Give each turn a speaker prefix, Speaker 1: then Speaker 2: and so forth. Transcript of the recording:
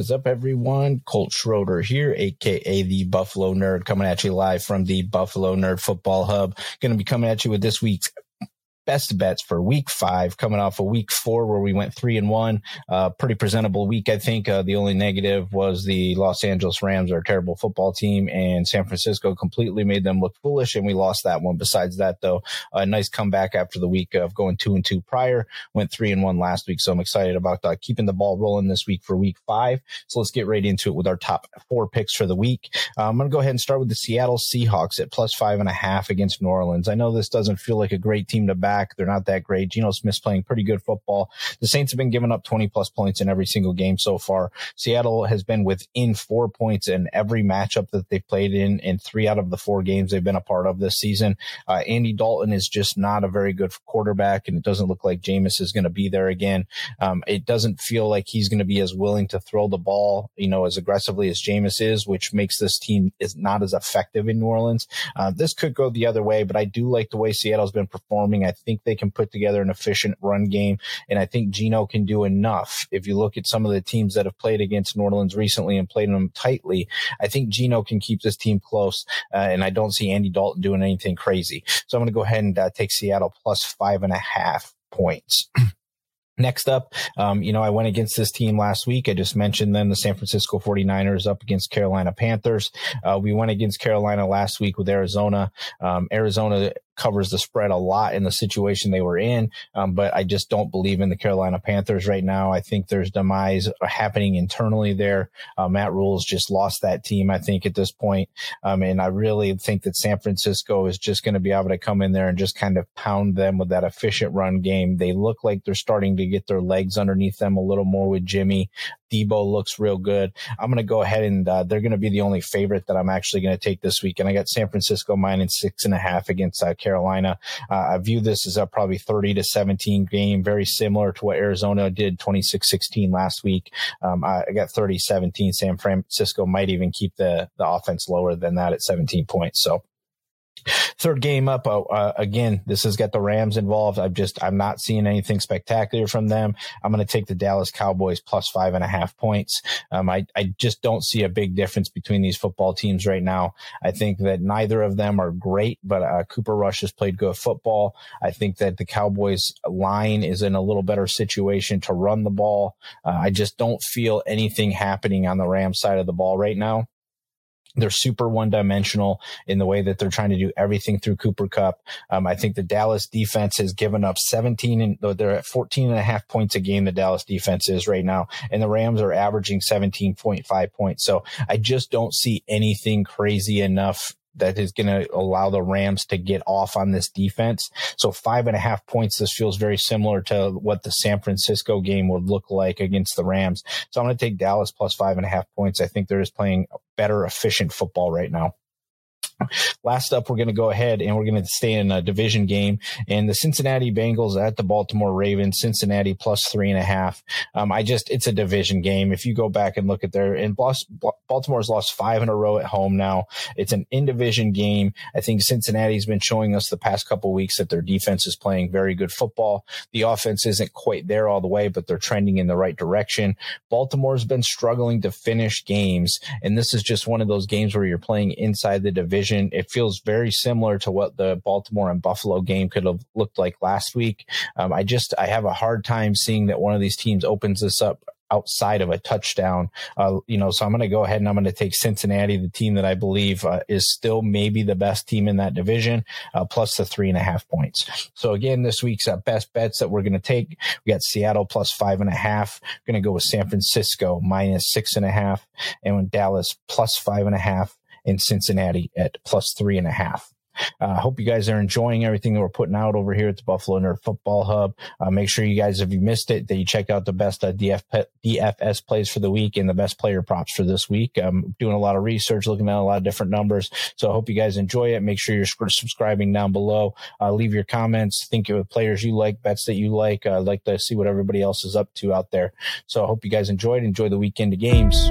Speaker 1: Is up, everyone? Colt Schroeder here, aka the Buffalo Nerd, coming at you live from the Buffalo Nerd Football Hub. Going to be coming at you with this week's best bets for week five, coming off a of week four where we went three and one. Uh, pretty presentable week, I think. Uh, the only negative was the Los Angeles Rams are a terrible football team, and San Francisco completely made them look foolish, and we lost that one. Besides that, though, a nice comeback after the week of going two and two prior. Went three and one last week, so I'm excited about uh, keeping the ball rolling this week for week five. So let's get right into it with our top four picks for the week. Uh, I'm going to go ahead and start with the Seattle Seahawks at plus five and a half against New Orleans. I know this doesn't feel like a great team to back back. They're not that great. Geno Smith's playing pretty good football. The Saints have been giving up 20 plus points in every single game so far. Seattle has been within four points in every matchup that they've played in, in three out of the four games they've been a part of this season. Uh, Andy Dalton is just not a very good quarterback, and it doesn't look like Jameis is going to be there again. Um, it doesn't feel like he's going to be as willing to throw the ball, you know, as aggressively as Jameis is, which makes this team is not as effective in New Orleans. Uh, this could go the other way, but I do like the way Seattle's been performing. I think they can put together an efficient run game. And I think Geno can do enough. If you look at some of the teams that have played against New Orleans recently and played them tightly, I think Geno can keep this team close. Uh, and I don't see Andy Dalton doing anything crazy. So I'm going to go ahead and uh, take Seattle plus five and a half points. Next up, um, you know, I went against this team last week. I just mentioned them, the San Francisco 49ers up against Carolina Panthers. Uh, we went against Carolina last week with Arizona. Um, Arizona covers the spread a lot in the situation they were in. Um, but I just don't believe in the Carolina Panthers right now. I think there's demise happening internally there. Uh, Matt Rhule's just lost that team, I think, at this point. Um, and I really think that San Francisco is just going to be able to come in there and just kind of pound them with that efficient run game. They look like they're starting to get their legs underneath them a little more with Jimmy. Deebo looks real good. I'm going to go ahead and uh, they're going to be the only favorite that I'm actually going to take this week. And I got San Francisco minus six and a half against uh, Carolina. Uh, I view this as a probably 30 to 17 game, very similar to what Arizona did 26 16 last week. Um, I, I got 30 17. San Francisco might even keep the, the offense lower than that at 17 points. So Third game up, uh, uh, again, this has got the Rams involved. I'm just, I'm not seeing anything spectacular from them. I'm going to take the Dallas Cowboys plus five and a half points. Um, I, I just don't see a big difference between these football teams right now. I think that neither of them are great, but uh, Cooper Rush has played good football. I think that the Cowboys line is in a little better situation to run the ball. Uh, I just don't feel anything happening on the Rams side of the ball right now. They're super one dimensional in the way that they're trying to do everything through Cooper Kupp. Um, I think the Dallas defense has given up 17 and they're at 14 and a half points a game. The Dallas defense is right now and the Rams are averaging 17.5 points. So I just don't see anything crazy enough that is going to allow the Rams to get off on this defense. So five and a half points. This feels very similar to what the San Francisco game would look like against the Rams. So I'm going to take Dallas plus five and a half points. I think they're just playing better, efficient football right now. Last up, we're going to go ahead and we're going to stay in a division game and the Cincinnati Bengals at the Baltimore Ravens, Cincinnati plus three and a half. Um, I just, it's a division game. If you go back and look at their, and Baltimore's lost five in a row at home now. It's an in division game. I think Cincinnati's been showing us the past couple weeks that their defense is playing very good football. The offense isn't quite there all the way, but they're trending in the right direction. Baltimore's been struggling to finish games. And this is just one of those games where you're playing inside the division division. It feels very similar to what the Baltimore and Buffalo game could have looked like last week. Um, I just I have a hard time seeing that one of these teams opens this up outside of a touchdown. Uh, you know, so I'm going to go ahead and I'm going to take Cincinnati, the team that I believe uh, is still maybe the best team in that division, uh, plus the three and a half points. So again, this week's uh, best bets that we're going to take, we got Seattle plus five and a half. Going to go with San Francisco minus six and a half, and Dallas plus five and a half, and Cincinnati at plus three and a half. I uh, hope you guys are enjoying everything that we're putting out over here at the Buffalo Nerd Football Hub. Uh, make sure you guys, if you missed it, that you check out the best uh, DF, DFS plays for the week and the best player props for this week. I'm doing a lot of research, looking at a lot of different numbers. So I hope you guys enjoy it. Make sure you're subscribing down below. Uh, leave your comments. Think of players you like, bets that you like. Uh, I'd like to see what everybody else is up to out there. So I hope you guys enjoyed. Enjoy the weekend of games.